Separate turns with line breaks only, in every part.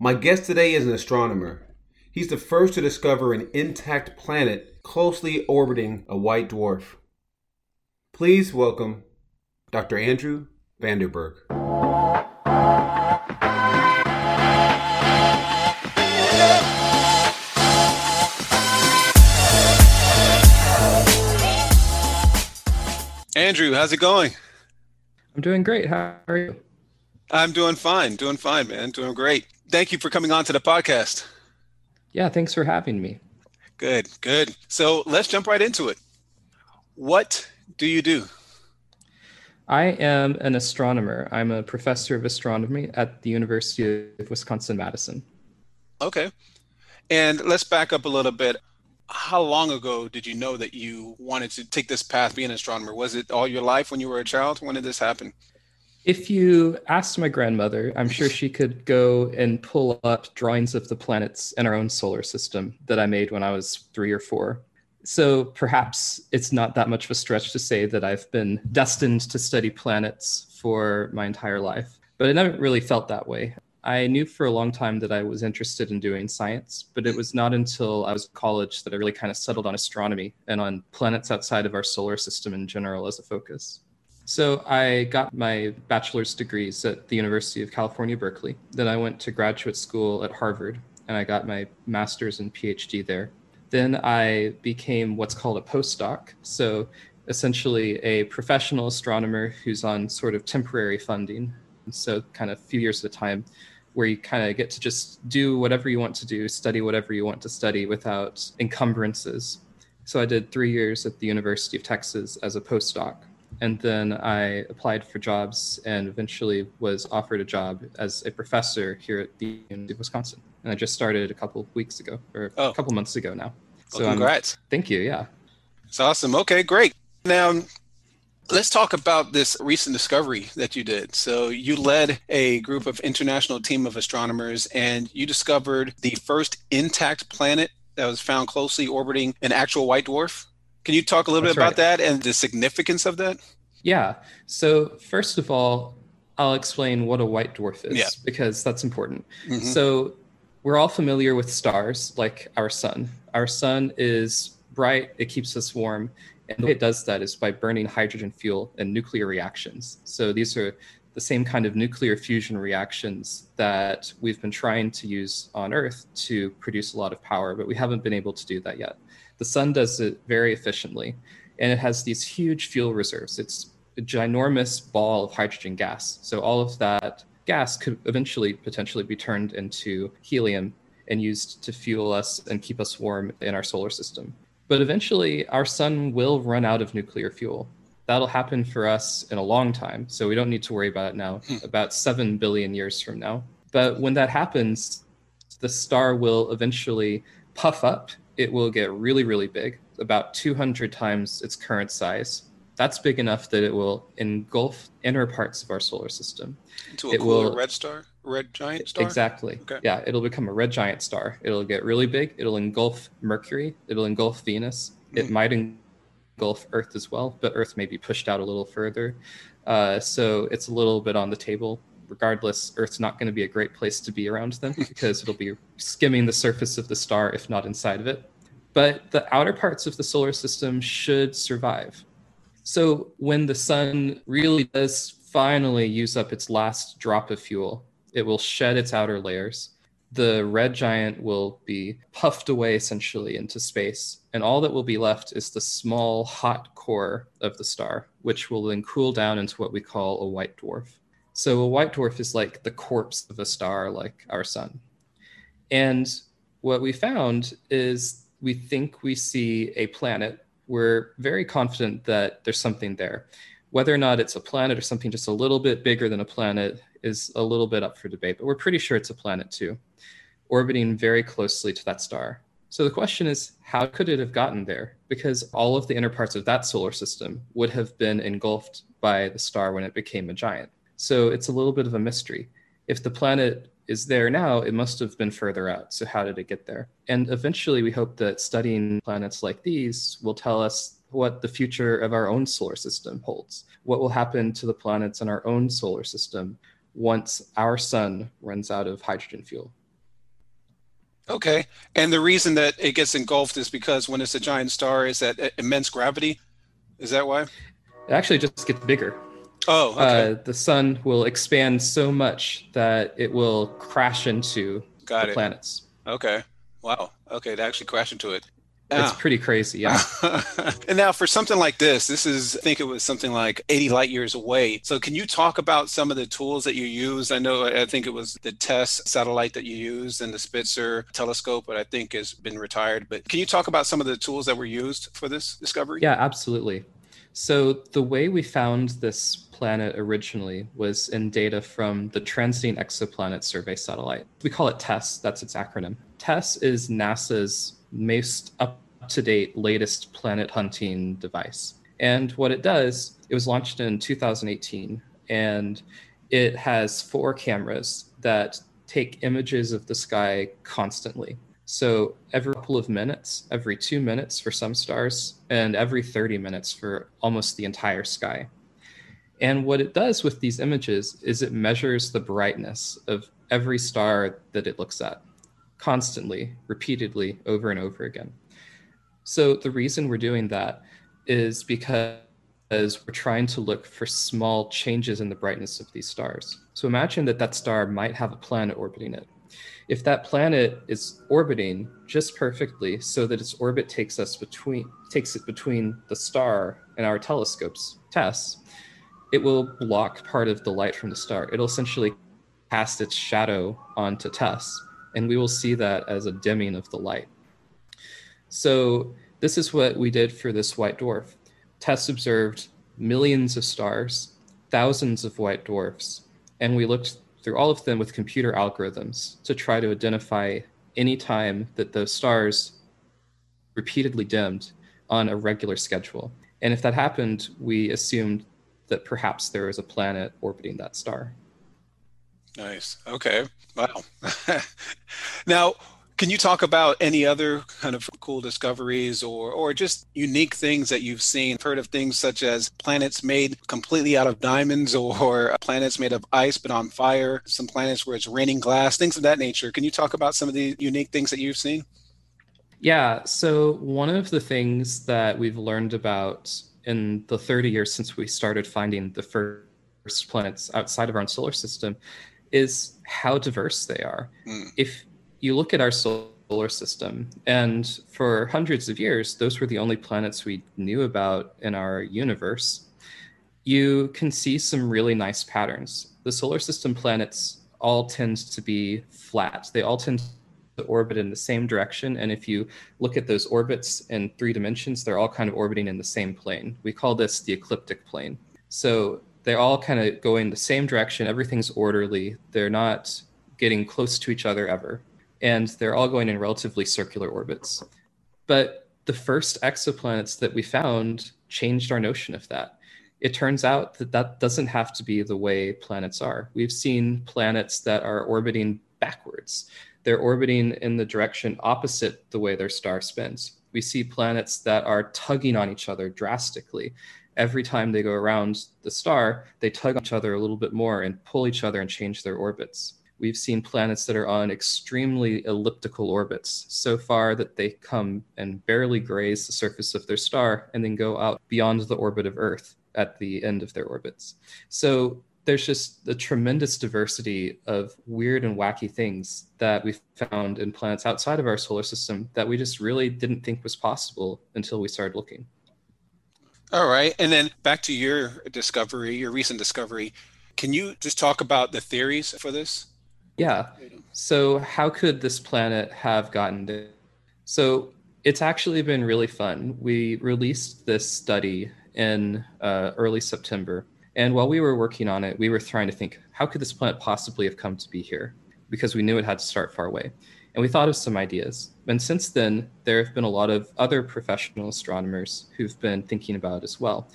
My guest today is an astronomer. He's the first to discover an intact planet closely orbiting a white dwarf. Please welcome Dr. Andrew Vanderburg.
Andrew, how's it going?
I'm doing great. How are you?
I'm doing fine. Doing fine, man. Doing great. Thank you for coming on to the podcast.
Yeah, thanks for having me.
Good, good. So let's jump right into it. What do you do?
I am an astronomer. I'm a professor of astronomy at the University of Wisconsin Madison.
Okay. And let's back up a little bit. How long ago did you know that you wanted to take this path, be an astronomer? Was it all your life when you were a child? When did this happen?
If you asked my grandmother, I'm sure she could go and pull up drawings of the planets in our own solar system that I made when I was three or four. So perhaps it's not that much of a stretch to say that I've been destined to study planets for my entire life, but it never really felt that way. I knew for a long time that I was interested in doing science, but it was not until I was in college that I really kind of settled on astronomy and on planets outside of our solar system in general as a focus. So I got my bachelor's degrees at the University of California, Berkeley. Then I went to graduate school at Harvard and I got my master's and PhD there. Then I became what's called a postdoc. So essentially a professional astronomer who's on sort of temporary funding. So kind of a few years at a time where you kind of get to just do whatever you want to do, study whatever you want to study without encumbrances. So I did three years at the University of Texas as a postdoc. And then I applied for jobs and eventually was offered a job as a professor here at the University of Wisconsin. And I just started a couple weeks ago, or oh. a couple months ago now.
So well, congrats.
I'm, thank you. Yeah.
It's awesome. Okay, great. Now, let's talk about this recent discovery that you did. So, you led a group of international team of astronomers and you discovered the first intact planet that was found closely orbiting an actual white dwarf. Can you talk a little That's bit about right. that and the significance of that?
Yeah. So, first of all, I'll explain what a white dwarf is yeah. because that's important. Mm-hmm. So, we're all familiar with stars like our sun. Our sun is bright, it keeps us warm. And the way it does that is by burning hydrogen fuel and nuclear reactions. So, these are the same kind of nuclear fusion reactions that we've been trying to use on Earth to produce a lot of power, but we haven't been able to do that yet. The sun does it very efficiently, and it has these huge fuel reserves. It's a ginormous ball of hydrogen gas. So all of that gas could eventually potentially be turned into helium and used to fuel us and keep us warm in our solar system. But eventually, our sun will run out of nuclear fuel. That'll happen for us in a long time. So we don't need to worry about it now, hmm. about 7 billion years from now. But when that happens, the star will eventually puff up it will get really, really big, about 200 times its current size. That's big enough that it will engulf inner parts of our solar system.
Into a it will, red star, red giant star.
Exactly. Okay. Yeah, it'll become a red giant star. It'll get really big. It'll engulf Mercury. It'll engulf Venus. Mm. It hmm. might engulf Earth as well, but Earth may be pushed out a little further. Uh, so it's a little bit on the table regardless, Earth's not going to be a great place to be around them because it'll be skimming the surface of the star, if not inside of it. But the outer parts of the solar system should survive. So when the sun really does finally use up its last drop of fuel, it will shed its outer layers. The red giant will be puffed away essentially into space, and all that will be left is the small hot core of the star, which will then cool down into what we call a white dwarf. So a white dwarf is like the corpse of a star like our sun. And what we found is we think we see a planet. We're very confident that there's something there. Whether or not it's a planet or something just a little bit bigger than a planet is a little bit up for debate, but we're pretty sure it's a planet too, orbiting very closely to that star. So the question is, how could it have gotten there? Because all of the inner parts of that solar system would have been engulfed by the star when it became a giant. So it's a little bit of a mystery. If the planet is there now, it must have been further out. So how did it get there? And eventually, we hope that studying planets like these will tell us what the future of our own solar system holds. What will happen to the planets in our own solar system once our sun runs out of hydrogen fuel?
Okay. And the reason that it gets engulfed is because when it's a giant star, is that immense gravity? Is that why?
It actually just gets bigger.
Oh, okay.
Uh, the sun will expand so much that it will crash into
Got
the
it.
planets.
Okay. Wow. Okay. To actually crash into it.
It's pretty crazy, yeah.
and now for something like this, this is, I think it was something like 80 light years away. So can you talk about some of the tools that you use? I know, I think it was the TESS satellite that you used and the Spitzer telescope, but I think has been retired. But can you talk about some of the tools that were used for this discovery?
Yeah, absolutely. So the way we found this planet originally was in data from the Transiting Exoplanet Survey Satellite. We call it TESS, that's its acronym. TESS is NASA's most up to date, latest planet hunting device. And what it does, it was launched in 2018, and it has four cameras that take images of the sky constantly. So every couple of minutes, every two minutes for some stars, and every 30 minutes for almost the entire sky. And what it does with these images is it measures the brightness of every star that it looks at constantly, repeatedly, over and over again. So the reason we're doing that is because as we're trying to look for small changes in the brightness of these stars. So imagine that that star might have a planet orbiting it. If that planet is orbiting just perfectly so that its orbit takes us between takes it between the star and our telescope's TESS, it will block part of the light from the star. It'll essentially cast its shadow onto TESS, and we will see that as a dimming of the light. So this is what we did for this white dwarf. TESS observed millions of stars, thousands of white dwarfs, and we looked through all of them with computer algorithms to try to identify any time that those stars repeatedly dimmed on a regular schedule. And if that happened, we assumed that perhaps there was a planet orbiting that star.
Nice. Okay. Wow. now, can you talk about any other kind of cool discoveries or, or just unique things that you've seen? I've heard of things such as planets made completely out of diamonds or planets made of ice but on fire, some planets where it's raining glass, things of that nature. Can you talk about some of the unique things that you've seen?
Yeah. So, one of the things that we've learned about in the 30 years since we started finding the first planets outside of our own solar system is how diverse they are.
Mm.
If you look at our solar system, and for hundreds of years, those were the only planets we knew about in our universe, you can see some really nice patterns. The solar system planets all tend to be flat, they all tend to orbit in the same direction. And if you look at those orbits in three dimensions, they're all kind of orbiting in the same plane. We call this the ecliptic plane. So they're all kind of going the same direction. Everything's orderly. They're not getting close to each other ever. And they're all going in relatively circular orbits. But the first exoplanets that we found changed our notion of that. It turns out that that doesn't have to be the way planets are. We've seen planets that are orbiting backwards they're orbiting in the direction opposite the way their star spins. We see planets that are tugging on each other drastically. Every time they go around the star, they tug on each other a little bit more and pull each other and change their orbits. We've seen planets that are on extremely elliptical orbits, so far that they come and barely graze the surface of their star and then go out beyond the orbit of Earth at the end of their orbits. So there's just a tremendous diversity of weird and wacky things that we found in planets outside of our solar system that we just really didn't think was possible until we started looking.
All right. And then back to your discovery, your recent discovery. Can you just talk about the theories for this?
Yeah. So, how could this planet have gotten there? So, it's actually been really fun. We released this study in uh, early September and while we were working on it, we were trying to think, how could this planet possibly have come to be here? Because we knew it had to start far away. And we thought of some ideas. And since then, there have been a lot of other professional astronomers who've been thinking about it as well.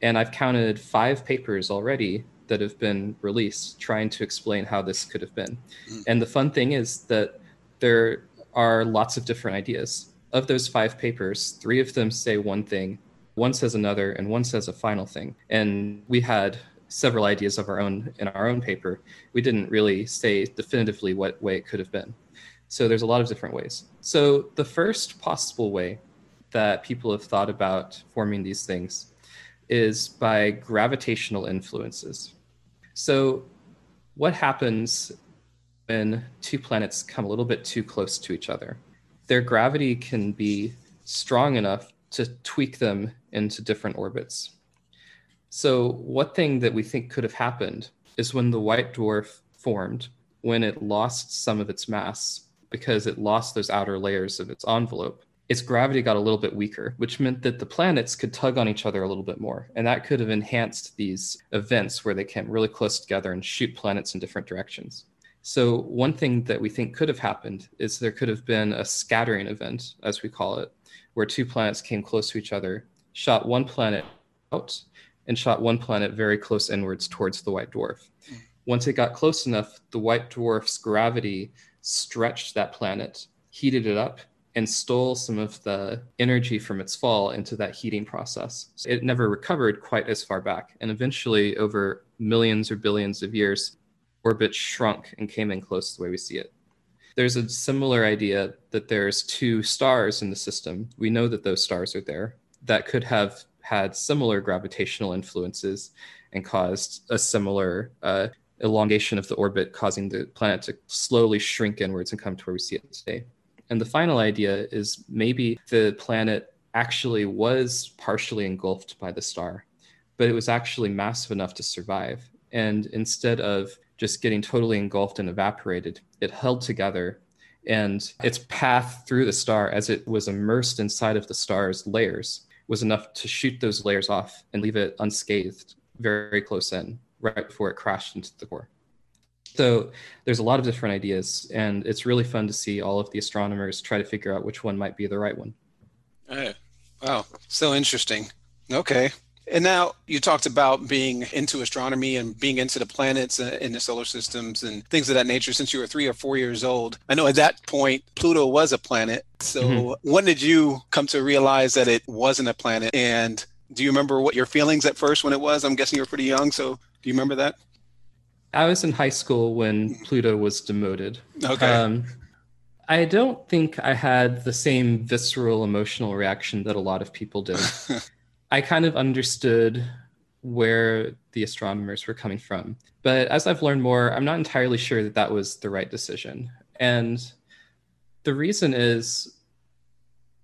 And I've counted five papers already that have been released trying to explain how this could have been. Mm. And the fun thing is that there are lots of different ideas. Of those five papers, three of them say one thing, one says another and one says a final thing and we had several ideas of our own in our own paper we didn't really say definitively what way it could have been So there's a lot of different ways. So the first possible way that people have thought about forming these things is by gravitational influences. So what happens when two planets come a little bit too close to each other? Their gravity can be strong enough to tweak them into different orbits. So, one thing that we think could have happened is when the white dwarf formed, when it lost some of its mass because it lost those outer layers of its envelope, its gravity got a little bit weaker, which meant that the planets could tug on each other a little bit more. And that could have enhanced these events where they came really close together and shoot planets in different directions. So, one thing that we think could have happened is there could have been a scattering event, as we call it, where two planets came close to each other, shot one planet out, and shot one planet very close inwards towards the white dwarf. Mm. Once it got close enough, the white dwarf's gravity stretched that planet, heated it up, and stole some of the energy from its fall into that heating process. So it never recovered quite as far back. And eventually, over millions or billions of years, orbit shrunk and came in close to the way we see it. There's a similar idea that there's two stars in the system. We know that those stars are there that could have had similar gravitational influences and caused a similar uh, elongation of the orbit, causing the planet to slowly shrink inwards and come to where we see it today. And the final idea is maybe the planet actually was partially engulfed by the star, but it was actually massive enough to survive. And instead of just getting totally engulfed and evaporated, it held together. And its path through the star, as it was immersed inside of the star's layers, was enough to shoot those layers off and leave it unscathed very close in, right before it crashed into the core. So there's a lot of different ideas, and it's really fun to see all of the astronomers try to figure out which one might be the right one.
Hey, wow, so interesting. Okay. And now you talked about being into astronomy and being into the planets in the solar systems and things of that nature since you were three or four years old. I know at that point, Pluto was a planet. So mm-hmm. when did you come to realize that it wasn't a planet? And do you remember what your feelings at first when it was? I'm guessing you were pretty young. So do you remember that?
I was in high school when Pluto was demoted.
Okay. Um,
I don't think I had the same visceral emotional reaction that a lot of people did. I kind of understood where the astronomers were coming from. But as I've learned more, I'm not entirely sure that that was the right decision. And the reason is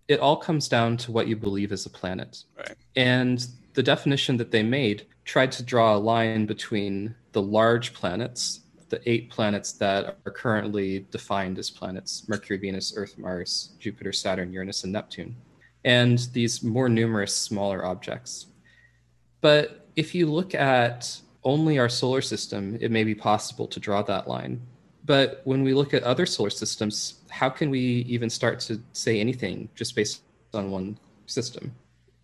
it all comes down to what you believe is a planet.
Right.
And the definition that they made tried to draw a line between the large planets, the eight planets that are currently defined as planets Mercury, Venus, Earth, Mars, Jupiter, Saturn, Uranus, and Neptune, and these more numerous smaller objects. But if you look at only our solar system, it may be possible to draw that line. But when we look at other solar systems, how can we even start to say anything just based on one system?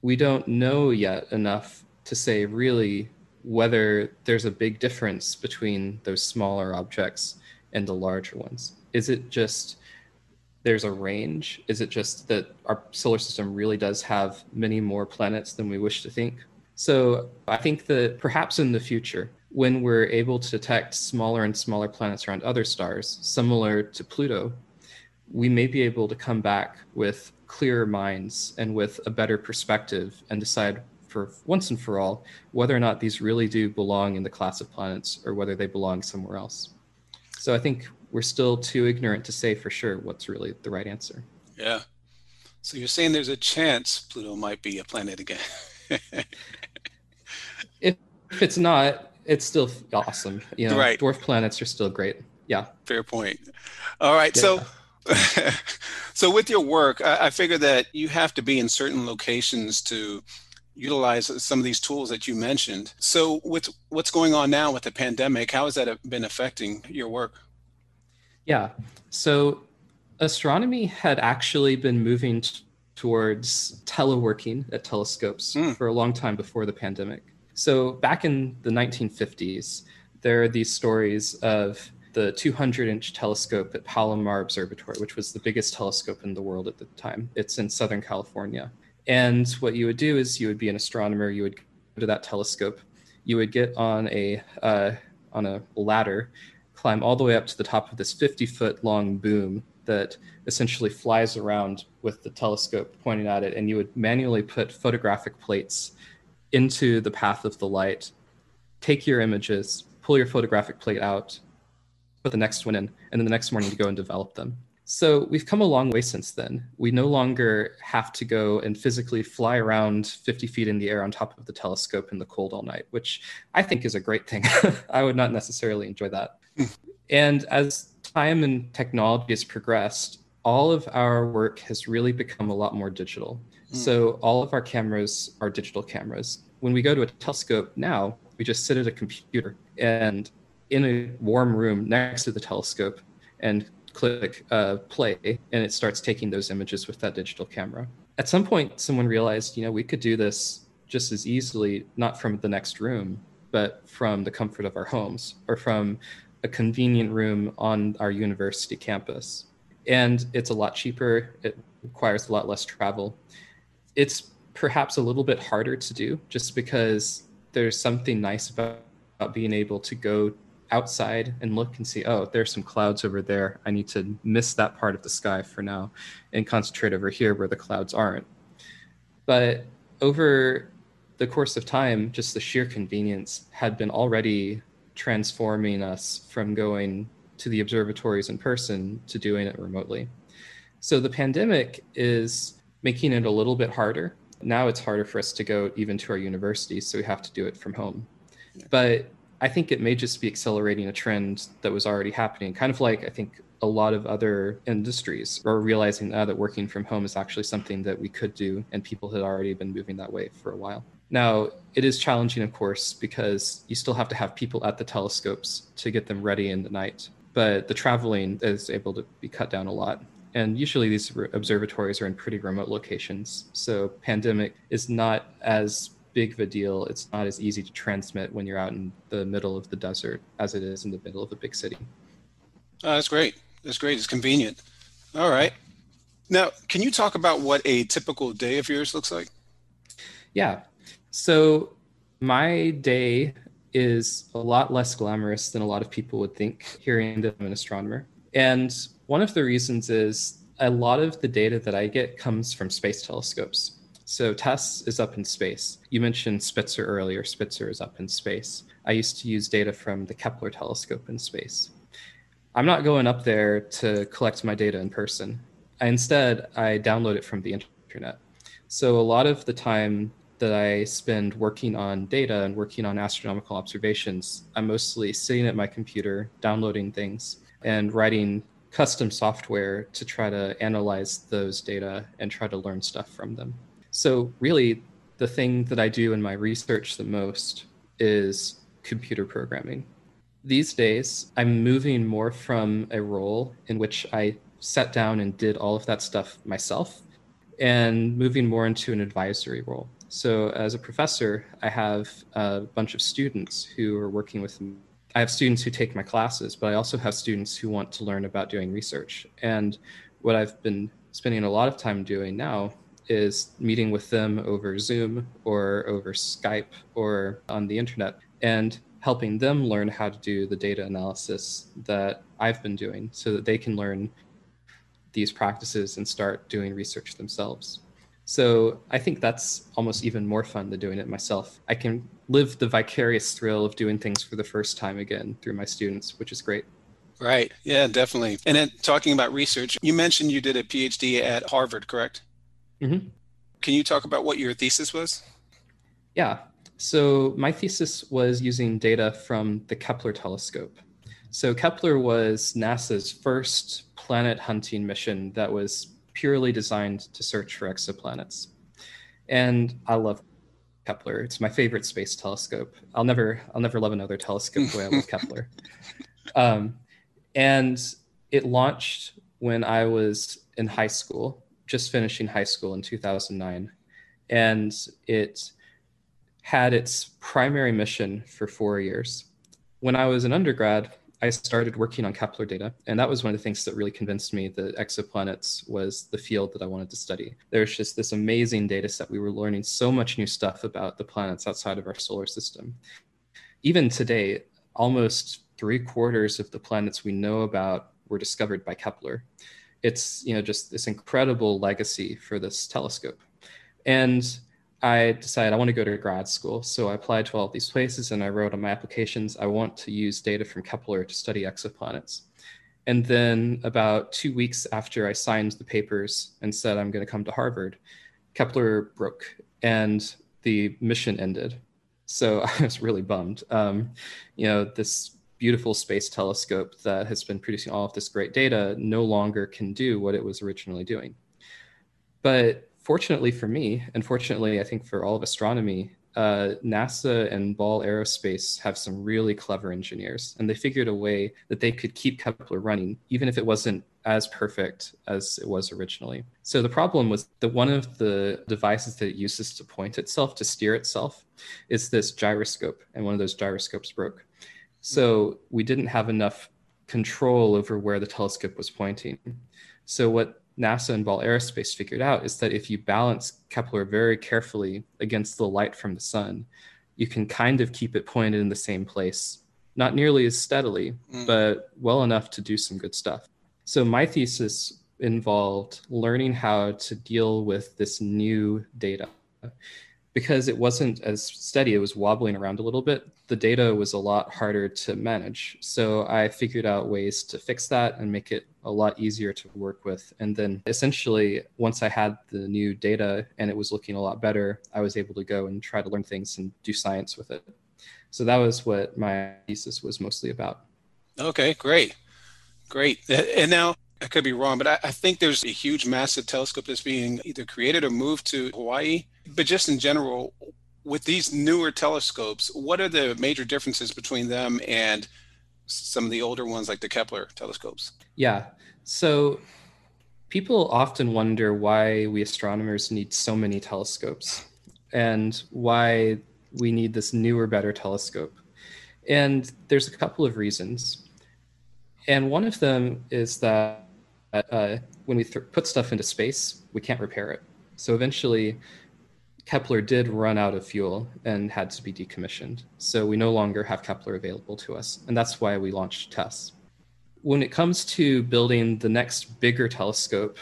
We don't know yet enough to say really whether there's a big difference between those smaller objects and the larger ones. Is it just there's a range? Is it just that our solar system really does have many more planets than we wish to think? So I think that perhaps in the future, when we're able to detect smaller and smaller planets around other stars, similar to Pluto, we may be able to come back with clearer minds and with a better perspective and decide for once and for all whether or not these really do belong in the class of planets or whether they belong somewhere else. So I think we're still too ignorant to say for sure what's really the right answer.
Yeah. So you're saying there's a chance Pluto might be a planet again.
if, if it's not, it's still awesome. You know,
right.
dwarf planets are still great. Yeah.
Fair point. All right. Yeah. So so with your work, I, I figure that you have to be in certain locations to utilize some of these tools that you mentioned. So, with what's going on now with the pandemic, how has that been affecting your work?
Yeah. So, astronomy had actually been moving t- towards teleworking at telescopes mm. for a long time before the pandemic. So, back in the 1950s, there are these stories of the 200 inch telescope at Palomar Observatory, which was the biggest telescope in the world at the time. It's in Southern California. And what you would do is you would be an astronomer. You would go to that telescope. You would get on a uh, on a ladder climb all the way up to the top of this 50 foot long boom that essentially flies around with the telescope pointing at it. And you would manually put photographic plates into the path of the light, take your images, pull your photographic plate out, put the next one in, and then the next morning to go and develop them. So we've come a long way since then. We no longer have to go and physically fly around 50 feet in the air on top of the telescope in the cold all night, which I think is a great thing. I would not necessarily enjoy that. and as time and technology has progressed, all of our work has really become a lot more digital. Mm. So all of our cameras are digital cameras. When we go to a telescope now, we just sit at a computer and in a warm room next to the telescope and click uh, play and it starts taking those images with that digital camera. At some point, someone realized, you know, we could do this just as easily, not from the next room, but from the comfort of our homes or from a convenient room on our university campus. And it's a lot cheaper, it requires a lot less travel. It's perhaps a little bit harder to do just because there's something nice about, about being able to go outside and look and see, oh, there's some clouds over there. I need to miss that part of the sky for now and concentrate over here where the clouds aren't. But over the course of time, just the sheer convenience had been already transforming us from going to the observatories in person to doing it remotely. So the pandemic is making it a little bit harder. Now it's harder for us to go even to our universities, so we have to do it from home. But I think it may just be accelerating a trend that was already happening, kind of like I think a lot of other industries are realizing that working from home is actually something that we could do, and people had already been moving that way for a while. Now, it is challenging, of course, because you still have to have people at the telescopes to get them ready in the night, but the traveling is able to be cut down a lot. And usually these observatories are in pretty remote locations. So, pandemic is not as big of a deal. It's not as easy to transmit when you're out in the middle of the desert as it is in the middle of a big city.
Oh, that's great. That's great. It's convenient. All right. Now, can you talk about what a typical day of yours looks like?
Yeah. So, my day is a lot less glamorous than a lot of people would think hearing that I'm an astronomer. And one of the reasons is a lot of the data that I get comes from space telescopes. So TESS is up in space. You mentioned Spitzer earlier. Spitzer is up in space. I used to use data from the Kepler telescope in space. I'm not going up there to collect my data in person. I, instead, I download it from the internet. So a lot of the time that I spend working on data and working on astronomical observations, I'm mostly sitting at my computer, downloading things, and writing custom software to try to analyze those data and try to learn stuff from them. So, really, the thing that I do in my research the most is computer programming. These days, I'm moving more from a role in which I sat down and did all of that stuff myself and moving more into an advisory role. So, as a professor, I have a bunch of students who are working with me. I have students who take my classes, but I also have students who want to learn about doing research. And what I've been spending a lot of time doing now is meeting with them over Zoom or over Skype or on the internet and helping them learn how to do the data analysis that I've been doing so that they can learn these practices and start doing research themselves. So I think that's almost even more fun than doing it myself. I can live the vicarious thrill of doing things for the first time again through my students, which is great.
Right. Yeah, definitely. And then talking about research, you mentioned you did a PhD at Harvard, correct? Mm-hmm. Can you talk about what your thesis was?
Yeah. So my thesis was using data from the Kepler telescope. So Kepler was NASA's first planet hunting mission that was purely designed to search for exoplanets. And I love Kepler. It's my favorite space telescope. I'll never I'll never love another telescope the way I love Kepler. Um, and it launched when I was in high school just finishing high school in 2009. And it had its primary mission for four years. When I was an undergrad, I started working on Kepler data, and that was one of the things that really convinced me that exoplanets was the field that I wanted to study. There's just this amazing data set. We were learning so much new stuff about the planets outside of our solar system. Even today, almost three quarters of the planets we know about were discovered by Kepler. It's you know just this incredible legacy for this telescope. And I decided I want to go to grad school. So I applied to all these places and I wrote on my applications, I want to use data from Kepler to study exoplanets. And then about two weeks after I signed the papers and said I'm going to come to Harvard, Kepler broke and the mission ended. So I was really bummed. Um, you know, this beautiful space telescope that has been producing all of this great data no longer can do what it was originally doing. But fortunately for me, and fortunately, I think for all of astronomy, uh, NASA and Ball Aerospace have some really clever engineers, and they figured a way that they could keep Kepler running, even if it wasn't as perfect as it was originally. So the problem was that one of the devices that it uses to point itself, to steer itself, is this gyroscope, and one of those gyroscopes broke. So we didn't have enough control over where the telescope was pointing. So what NASA and Ball Aerospace figured out is that if you balance Kepler very carefully against the light from the sun, you can kind of keep it pointed in the same place, not nearly as steadily, mm. but well enough to do some good stuff. So my thesis involved learning how to deal with this new data because it wasn't as steady, it was wobbling around a little bit. The data was a lot harder to manage. So I figured out ways to fix that and make it a lot easier to work with. And then essentially, once I had the new data and it was looking a lot better, I was able to go and try to learn things and do science with it. So that was what my thesis was mostly about.
Okay, great. Great. And now I could be wrong, but I, I, think there's a huge, massive telescope that's being either created or moved to Hawaii. But just in general, with these newer telescopes, what are the major differences between them and some of the older ones like the Kepler telescopes?
Yeah. So people often wonder why we astronomers need so many telescopes and why we need this newer, better telescope. And there's a couple of reasons. And one of them is that uh, when we th- put stuff into space, we can't repair it. So eventually, Kepler did run out of fuel and had to be decommissioned. So we no longer have Kepler available to us. And that's why we launched TESS. When it comes to building the next bigger telescope,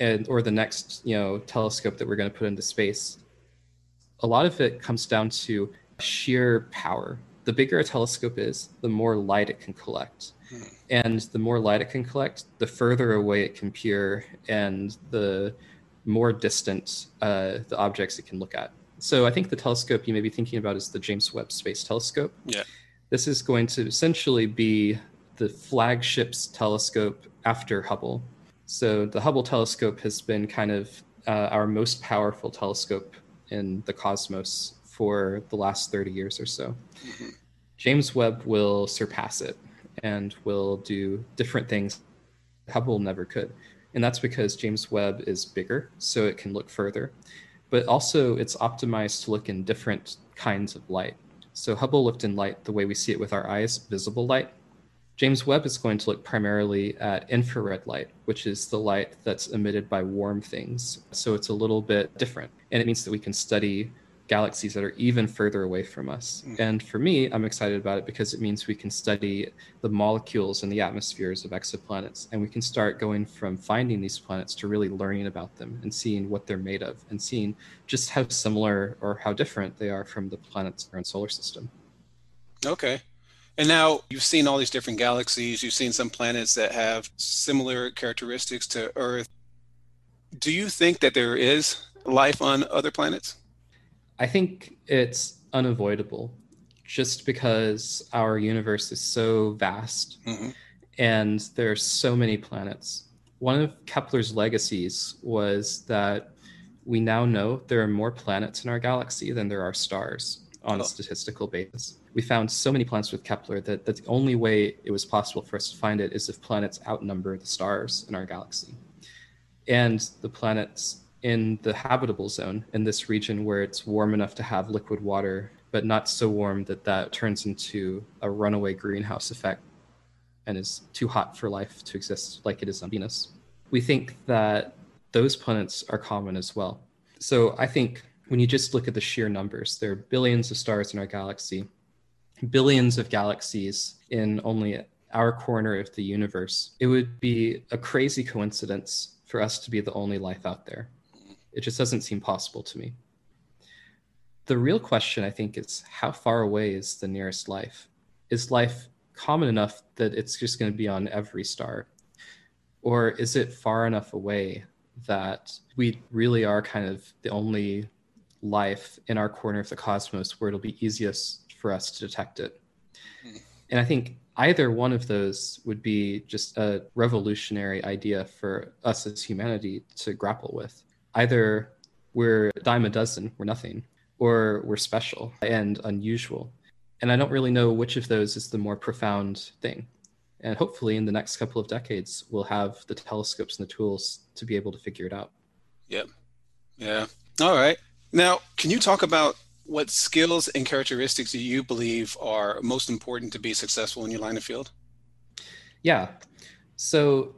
and, or the next you know telescope that we're going to put into space, a lot of it comes down to sheer power. The bigger a telescope is, the more light it can collect. Hmm. And the more light it can collect, the further away it can peer and the more distant uh, the objects it can look at. So I think the telescope you may be thinking about is the James Webb Space Telescope.
Yeah.
This is going to essentially be the flagship's telescope after Hubble. So the Hubble telescope has been kind of uh, our most powerful telescope in the cosmos for the last 30 years or so. Mm-hmm. James Webb will surpass it and will do different things Hubble never could. And that's because James Webb is bigger, so it can look further, but also it's optimized to look in different kinds of light. So Hubble looked in light the way we see it with our eyes, visible light. James Webb is going to look primarily at infrared light, which is the light that's emitted by warm things. So it's a little bit different. And it means that we can study galaxies that are even further away from us. Mm. And for me, I'm excited about it because it means we can study the molecules and the atmospheres of exoplanets. And we can start going from finding these planets to really learning about them and seeing what they're made of and seeing just how similar or how different they are from the planets in our own solar system.
Okay. And now you've seen all these different galaxies, you've seen some planets that have similar characteristics to Earth. Do you think that there is life on other planets?
I think it's unavoidable just because our universe is so vast mm-hmm. and there are so many planets. One of Kepler's legacies was that we now know there are more planets in our galaxy than there are stars on oh. a statistical basis. We found so many planets with Kepler that, that the only way it was possible for us to find it is if planets outnumber the stars in our galaxy. And the planets in the habitable zone in this region where it's warm enough to have liquid water, but not so warm that that turns into a runaway greenhouse effect and is too hot for life to exist like it is on Venus. We think that those planets are common as well. So I think when you just look at the sheer numbers, there are billions of stars in our galaxy. billions of galaxies in only our corner of the universe, it would be a crazy coincidence for us to be the only life out there. It just doesn't seem possible to me. The real question, I think, is how far away is the nearest life? Is life common enough that it's just going to be on every star? Or is it far enough away that we really are kind of the only life in our corner of the cosmos where it'll be easiest for us to detect it? Hmm. And I think either one of those would be just a revolutionary idea for us as humanity to grapple with. Either we're a dime a dozen, we're nothing, or we're special and unusual. And I don't really know which of those is the more profound thing. And hopefully, in the next couple of decades, we'll have the telescopes and the tools to be able to figure it out.
Yep. Yeah. All right. Now, can you talk about what skills and characteristics do you believe are most important to be successful in your line of field?
Yeah. So,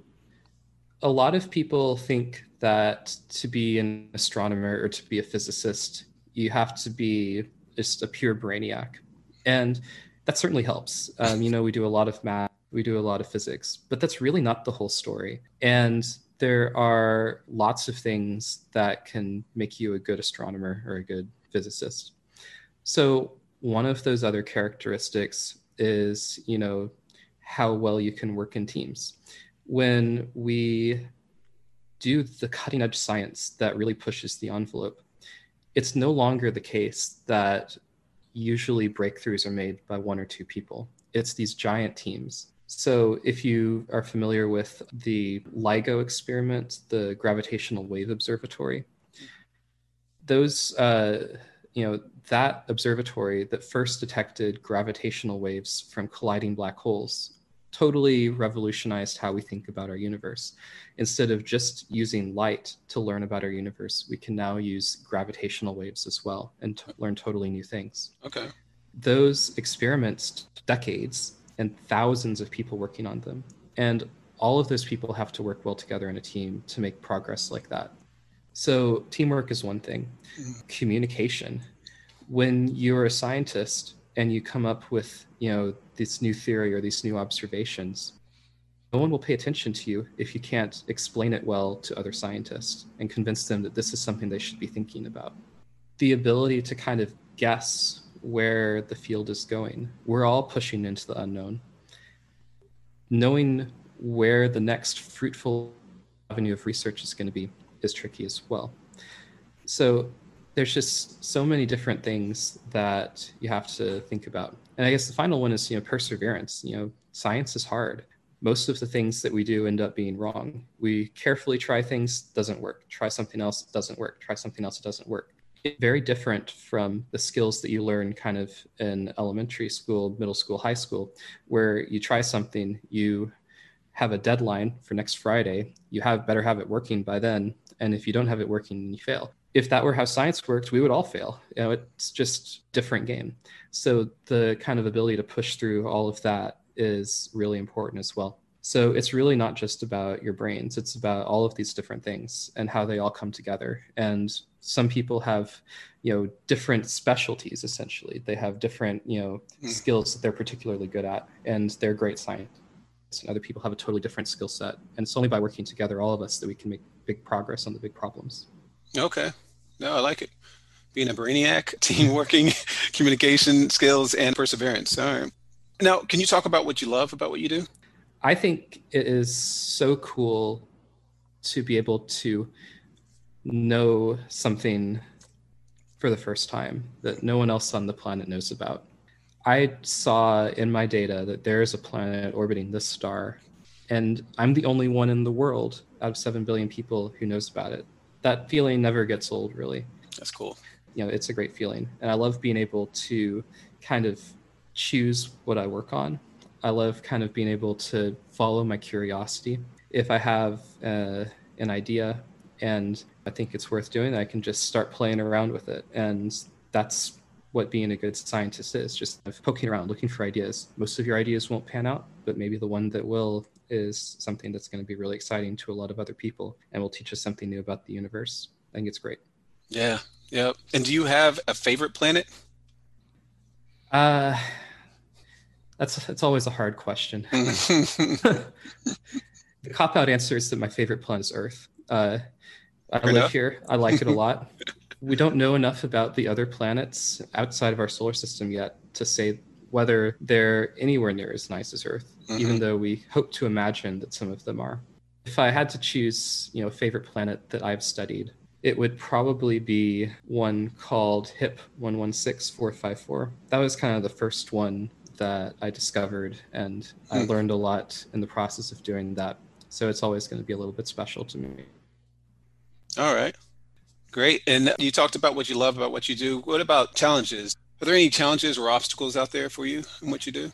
a lot of people think that to be an astronomer or to be a physicist, you have to be just a pure brainiac. And that certainly helps. Um, you know, we do a lot of math, we do a lot of physics, but that's really not the whole story. And there are lots of things that can make you a good astronomer or a good physicist. So, one of those other characteristics is, you know, how well you can work in teams. When we do the cutting edge science that really pushes the envelope, it's no longer the case that usually breakthroughs are made by one or two people. It's these giant teams. So, if you are familiar with the LIGO experiment, the Gravitational Wave Observatory, those, uh, you know, that observatory that first detected gravitational waves from colliding black holes totally revolutionized how we think about our universe. Instead of just using light to learn about our universe, we can now use gravitational waves as well and to learn totally new things.
Okay.
Those experiments, decades and thousands of people working on them. And all of those people have to work well together in a team to make progress like that. So, teamwork is one thing, mm-hmm. communication. When you're a scientist and you come up with, you know, this new theory or these new observations, no one will pay attention to you if you can't explain it well to other scientists and convince them that this is something they should be thinking about. The ability to kind of guess where the field is going. We're all pushing into the unknown. Knowing where the next fruitful avenue of research is going to be is tricky as well. So there's just so many different things that you have to think about. And I guess the final one is, you know, perseverance. You know, science is hard. Most of the things that we do end up being wrong. We carefully try things, doesn't work. Try something else, doesn't work. Try something else, doesn't work. It's very different from the skills that you learn kind of in elementary school, middle school, high school, where you try something, you have a deadline for next Friday, you have better have it working by then. And if you don't have it working, you fail if that were how science worked, we would all fail. You know, it's just different game. So the kind of ability to push through all of that is really important as well. So it's really not just about your brains, it's about all of these different things and how they all come together. And some people have, you know, different specialties essentially. They have different, you know, mm. skills that they're particularly good at and they're great scientists. And other people have a totally different skill set. And it's only by working together, all of us, that we can make big progress on the big problems.
Okay. No, I like it. Being a brainiac, team working, communication skills, and perseverance. All right. Now, can you talk about what you love about what you do?
I think it is so cool to be able to know something for the first time that no one else on the planet knows about. I saw in my data that there is a planet orbiting this star, and I'm the only one in the world out of 7 billion people who knows about it that feeling never gets old really.
That's cool.
You know it's a great feeling. And i love being able to kind of choose what i work on. I love kind of being able to follow my curiosity. If i have uh, an idea and i think it's worth doing i can just start playing around with it. And that's what being a good scientist is just poking around looking for ideas most of your ideas won't pan out but maybe the one that will is something that's going to be really exciting to a lot of other people and will teach us something new about the universe. I think it's great.
Yeah. Yeah. And do you have a favorite planet?
Uh, That's that's always a hard question. the cop out answer is that my favorite planet is Earth. Uh, I
Fair
live
enough.
here. I like it a lot. we don't know enough about the other planets outside of our solar system yet to say whether they're anywhere near as nice as Earth, even
Mhm.
though we hope to imagine that some of them are. If I had to choose, you know, a favorite planet that I've studied, it would probably be one called HIP 116454. That was kind of the first one that I discovered, and I
Hmm.
learned a lot in the process of doing that. So it's always going to be a little bit special to me.
All right. Great. And you talked about what you love about what you do. What about challenges? Are there any challenges or obstacles out there for you in what you do?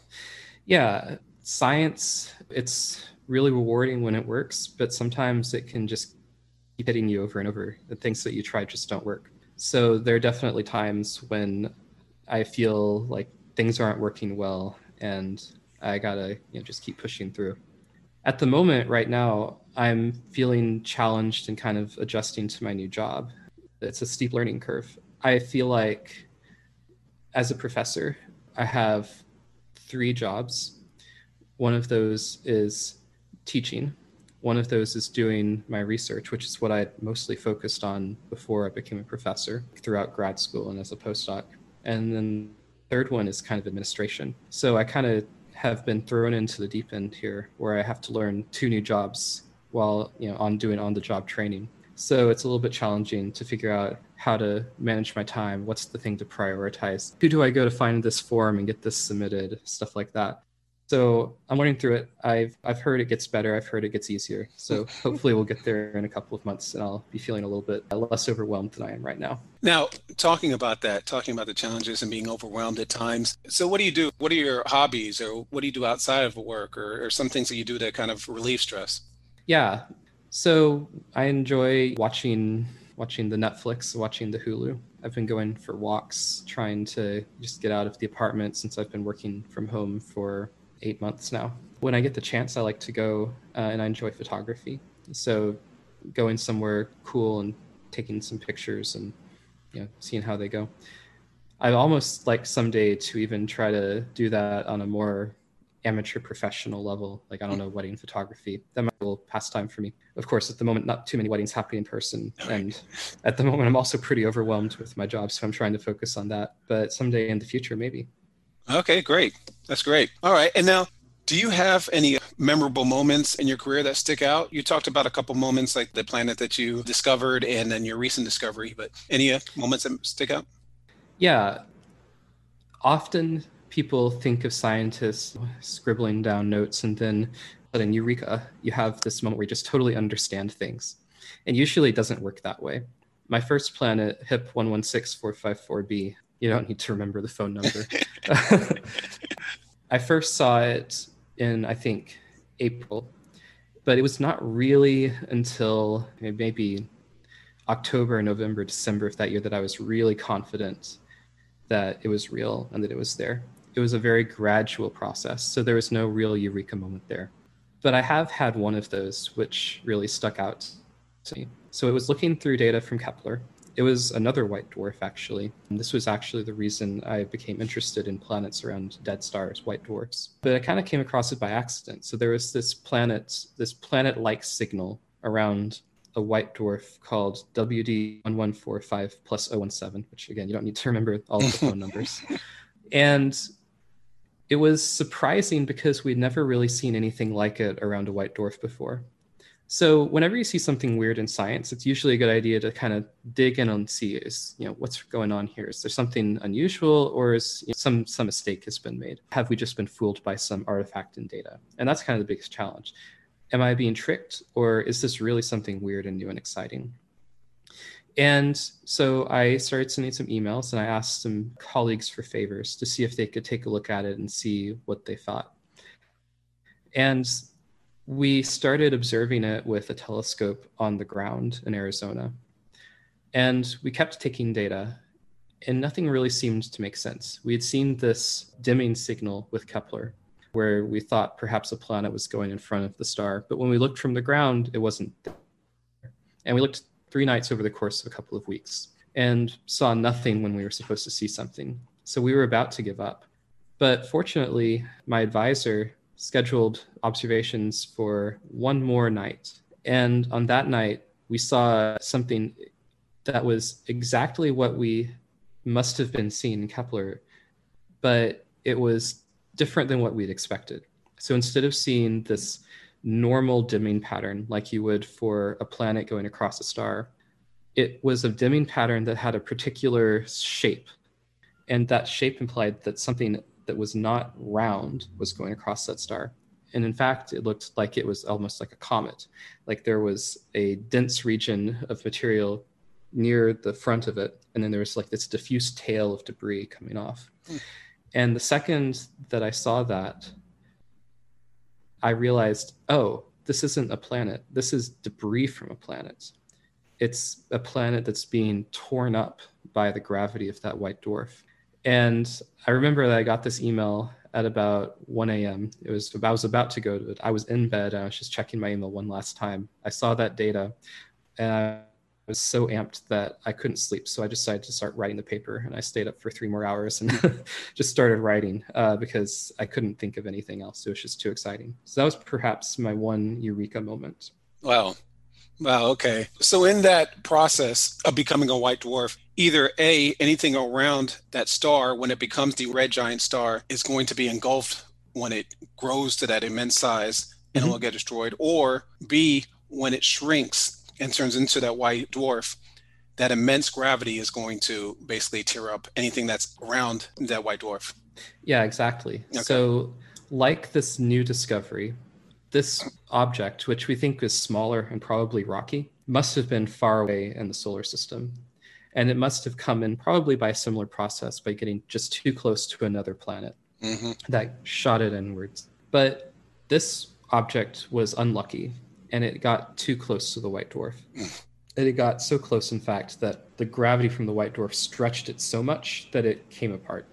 Yeah, science, it's really rewarding when it works, but sometimes it can just keep hitting you over and over. The things that you try just don't work. So there are definitely times when I feel like things aren't working well and I gotta you know, just keep pushing through. At the moment, right now, I'm feeling challenged and kind of adjusting to my new job. It's a steep learning curve. I feel like as a professor, I have three jobs. One of those is teaching. One of those is doing my research, which is what I mostly focused on before I became a professor throughout grad school and as a postdoc. And then the third one is kind of administration. So I kind of have been thrown into the deep end here where I have to learn two new jobs while, you know, on doing on the job training. So it's a little bit challenging to figure out how to manage my time. What's the thing to prioritize? Who do I go to find this form and get this submitted? Stuff like that. So I'm learning through it. I've I've heard it gets better. I've heard it gets easier. So hopefully we'll get there in a couple of months, and I'll be feeling a little bit less overwhelmed than I am right now.
Now, talking about that, talking about the challenges and being overwhelmed at times. So, what do you do? What are your hobbies, or what do you do outside of work, or, or some things that you do to kind of relieve stress?
Yeah. So I enjoy watching watching the Netflix, watching the Hulu. I've been going for walks, trying to just get out of the apartment since I've been working from home for eight months now. When I get the chance, I like to go uh, and I enjoy photography. So going somewhere cool and taking some pictures and you know seeing how they go. I almost like someday to even try to do that on a more amateur professional level like i don't know wedding photography that might be a little pastime for me of course at the moment not too many weddings happening in person and at the moment i'm also pretty overwhelmed with my job so i'm trying to focus on that but someday in the future maybe
Okay, great. That's great. All right. And now, do you have any memorable moments in your career that stick out? You talked about a couple moments like the planet that you discovered and then your recent discovery, but any uh, moments that stick out?
yeah often people think of scientists scribbling down notes and then but in eureka you have this moment where you just totally understand things. And usually it doesn't work that way. My first planet hip 116454b you don't need to remember the phone number. I first saw it in i think april but it was not really until maybe october november december of that year that i was really confident that it was real and that it was there it was a very gradual process. So there was no real eureka moment there. But I have had one of those which really stuck out to me. So it was looking through data from Kepler. It was another white dwarf, actually. And this was actually the reason I became interested in planets around dead stars, white dwarfs. But I kind of came across it by accident. So there was this planet, this planet like signal around a white dwarf called WD1145 plus 017, which again, you don't need to remember all of the phone numbers. And it was surprising because we'd never really seen anything like it around a white dwarf before. So whenever you see something weird in science, it's usually a good idea to kind of dig in and see is you know what's going on here. Is there something unusual, or is you know, some some mistake has been made? Have we just been fooled by some artifact in data? And that's kind of the biggest challenge. Am I being tricked, or is this really something weird and new and exciting? And so I started sending some emails and I asked some colleagues for favors to see if they could take a look at it and see what they thought. And we started observing it with a telescope on the ground in Arizona. And we kept taking data, and nothing really seemed to make sense. We had seen this dimming signal with Kepler, where we thought perhaps a planet was going in front of the star. But when we looked from the ground, it wasn't there. And we looked three nights over the course of a couple of weeks and saw nothing when we were supposed to see something. So we were about to give up. But fortunately, my advisor scheduled observations for one more night. And on that night, we saw something that was exactly what we must have been seeing in Kepler, but it was different than what we'd expected. So instead of seeing this normal dimming pattern like you would for a planet going across a star, it was a dimming pattern that had a particular shape. And that shape implied that something that was not round was going across that star. And in fact, it looked like it was almost like a comet, like there was a dense region of material near the front of it, and then there was like this diffuse tail of debris coming off. Mm. And the second that I saw that, I realized, oh, this isn't a planet. This is debris from a planet. It's a planet that's being torn up by the gravity of that white dwarf. And I remember that I got this email at about 1 a.m. It was I was about to go to it. I was in bed. I was just checking my email one last time. I saw that data, and was so amped that I couldn't sleep. So I decided to start writing the paper, and I stayed up for three more hours and just started writing uh, because I couldn't think of anything else. It was just too exciting. So that was perhaps my one eureka moment.
Wow. Wow. Okay. So in that process of becoming a white dwarf, either A, anything around that star when it becomes the red giant star is going to be engulfed when it grows to that immense size and mm-hmm. will get destroyed, or B, when it shrinks and turns into that white dwarf, that immense gravity is going to basically tear up anything that's around that white dwarf.
Yeah, exactly. Okay. So, like this new discovery, this object, which we think is smaller and probably rocky, must have been far away in the solar system. And it must have come in probably by a similar process by getting just too close to another planet mm-hmm. that shot it inwards. But this object was unlucky and it got too close to the white dwarf. Mm. it got so close, in fact, that the gravity from the white dwarf stretched it so much that it came apart.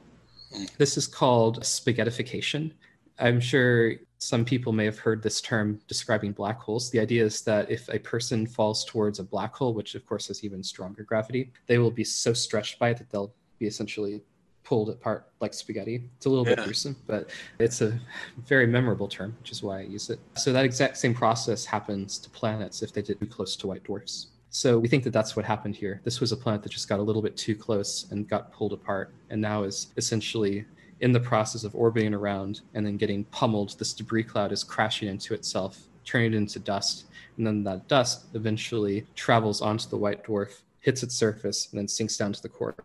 This is called spaghettification. I'm sure some people may have heard this term describing black holes. The idea is that if a person falls towards a black hole, which of course has even stronger gravity, they will be so stretched by it that they'll be essentially pulled apart like spaghetti. It's a little yeah. bit gruesome, but it's a very memorable term, which is why I use it. So that exact same process happens to planets if they get too close to white dwarfs. So we think that that's what happened here. This was a planet that just got a little bit too close and got pulled apart, and now is essentially in the process of orbiting around and then getting pummeled, this debris cloud is crashing into itself, turning it into dust. And then that dust eventually travels onto the white dwarf, hits its surface, and then sinks down to the core.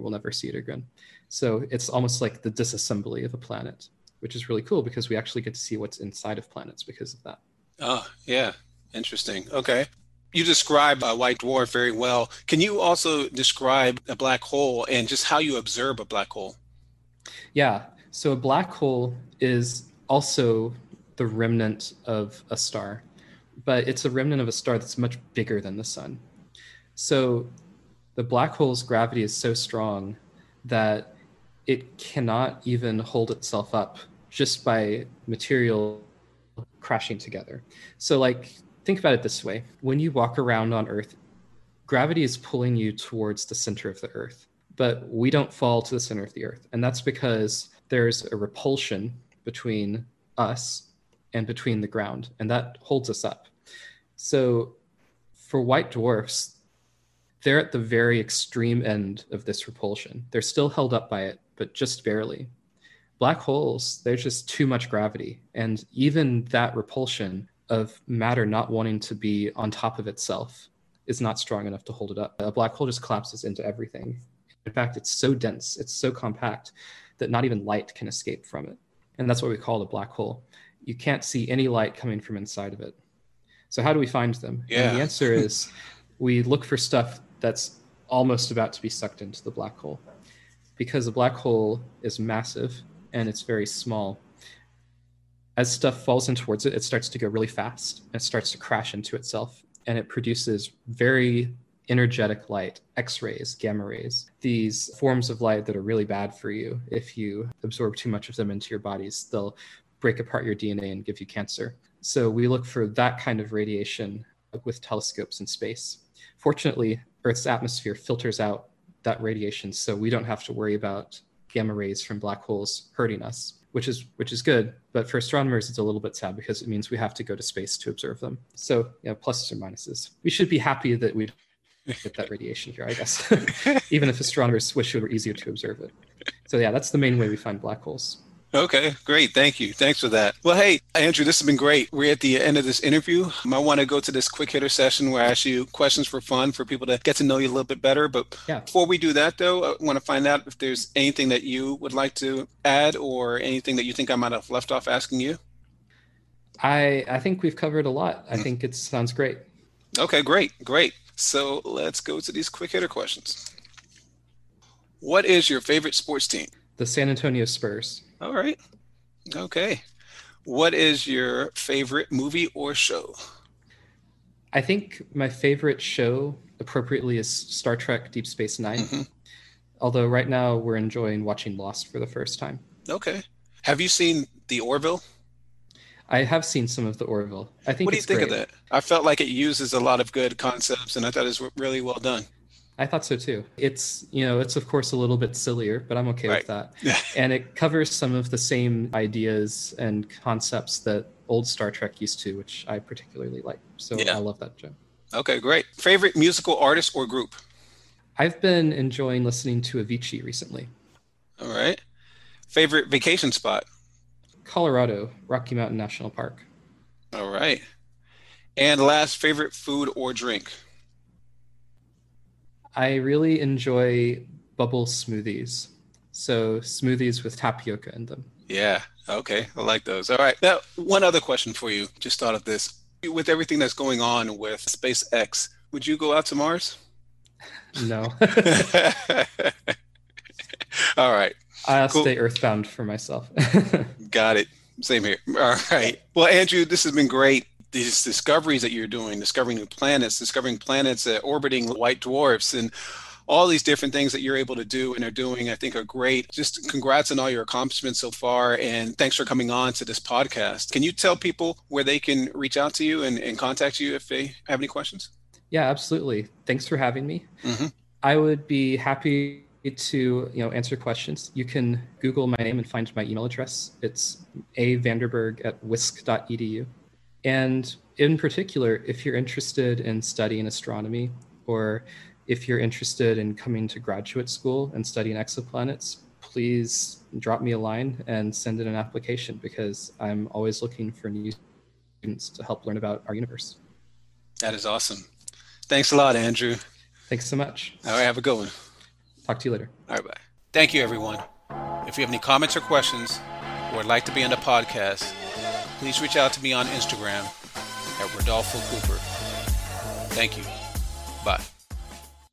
We'll never see it again. So it's almost like the disassembly of a planet, which is really cool because we actually get to see what's inside of planets because of that.
Oh, yeah. Interesting. Okay. You describe a white dwarf very well. Can you also describe a black hole and just how you observe a black hole?
Yeah. So a black hole is also the remnant of a star, but it's a remnant of a star that's much bigger than the sun. So the black hole's gravity is so strong that it cannot even hold itself up just by material crashing together. So, like, think about it this way when you walk around on Earth, gravity is pulling you towards the center of the Earth but we don't fall to the center of the earth. And that's because there's a repulsion between us and between the ground, and that holds us up. So for white dwarfs, they're at the very extreme end of this repulsion. They're still held up by it, but just barely. Black holes, there's just too much gravity. And even that repulsion of matter not wanting to be on top of itself is not strong enough to hold it up. A black hole just collapses into everything. In fact, it's so dense, it's so compact that not even light can escape from it. And that's what we call a black hole. You can't see any light coming from inside of it. So, how do we find them?
Yeah.
And the answer is we look for stuff that's almost about to be sucked into the black hole. Because the black hole is massive and it's very small. As stuff falls in towards it, it starts to go really fast. It starts to crash into itself and it produces very energetic light, X rays, gamma rays, these forms of light that are really bad for you. If you absorb too much of them into your bodies, they'll break apart your DNA and give you cancer. So we look for that kind of radiation with telescopes in space. Fortunately, Earth's atmosphere filters out that radiation, so we don't have to worry about gamma rays from black holes hurting us, which is which is good. But for astronomers, it's a little bit sad because it means we have to go to space to observe them. So yeah, pluses or minuses. We should be happy that we get that radiation here, I guess. Even if astronomers wish it were easier to observe it. So yeah, that's the main way we find black holes.
Okay, great. Thank you. Thanks for that. Well, hey, Andrew, this has been great. We're at the end of this interview. I want to go to this quick hitter session where I ask you questions for fun for people to get to know you a little bit better. But yeah. before we do that, though, I want to find out if there's anything that you would like to add or anything that you think I might have left off asking you.
I I think we've covered a lot. I think it sounds great.
Okay, great, great. So let's go to these quick hitter questions. What is your favorite sports team?
The San Antonio Spurs.
All right. Okay. What is your favorite movie or show?
I think my favorite show appropriately is Star Trek Deep Space 9 mm-hmm. Although right now we're enjoying watching Lost for the first time.
Okay. Have you seen The Orville?
I have seen some of the Orville. I think.
What do you think
great.
of that? I felt like it uses a lot of good concepts, and I thought it was really well done.
I thought so too. It's you know it's of course a little bit sillier, but I'm okay right. with that. and it covers some of the same ideas and concepts that old Star Trek used to, which I particularly like. So yeah. I love that show.
Okay, great. Favorite musical artist or group?
I've been enjoying listening to Avicii recently.
All right. Favorite vacation spot?
Colorado, Rocky Mountain National Park.
All right. And last, favorite food or drink?
I really enjoy bubble smoothies. So smoothies with tapioca in them.
Yeah. Okay. I like those. All right. Now, one other question for you. Just thought of this. With everything that's going on with SpaceX, would you go out to Mars?
No.
All right.
I'll cool. stay earthbound for myself.
Got it. Same here. All right. Well, Andrew, this has been great these discoveries that you're doing, discovering new planets, discovering planets that orbiting white dwarfs, and all these different things that you're able to do and are doing, I think are great. Just congrats on all your accomplishments so far. And thanks for coming on to this podcast. Can you tell people where they can reach out to you and, and contact you if they have any questions?
Yeah, absolutely. Thanks for having me. Mm-hmm. I would be happy to you know answer questions. You can Google my name and find my email address. It's a vanderburg at wisc.edu. And in particular, if you're interested in studying astronomy, or if you're interested in coming to graduate school and studying exoplanets, please drop me a line and send in an application because I'm always looking for new students to help learn about our universe.
That is awesome. Thanks a lot, Andrew.
Thanks so much.
All right, have a good one.
Talk to you later.
All right, bye. Thank you, everyone. If you have any comments or questions, or would like to be on the podcast, please reach out to me on Instagram at Rodolfo Cooper. Thank you. Bye.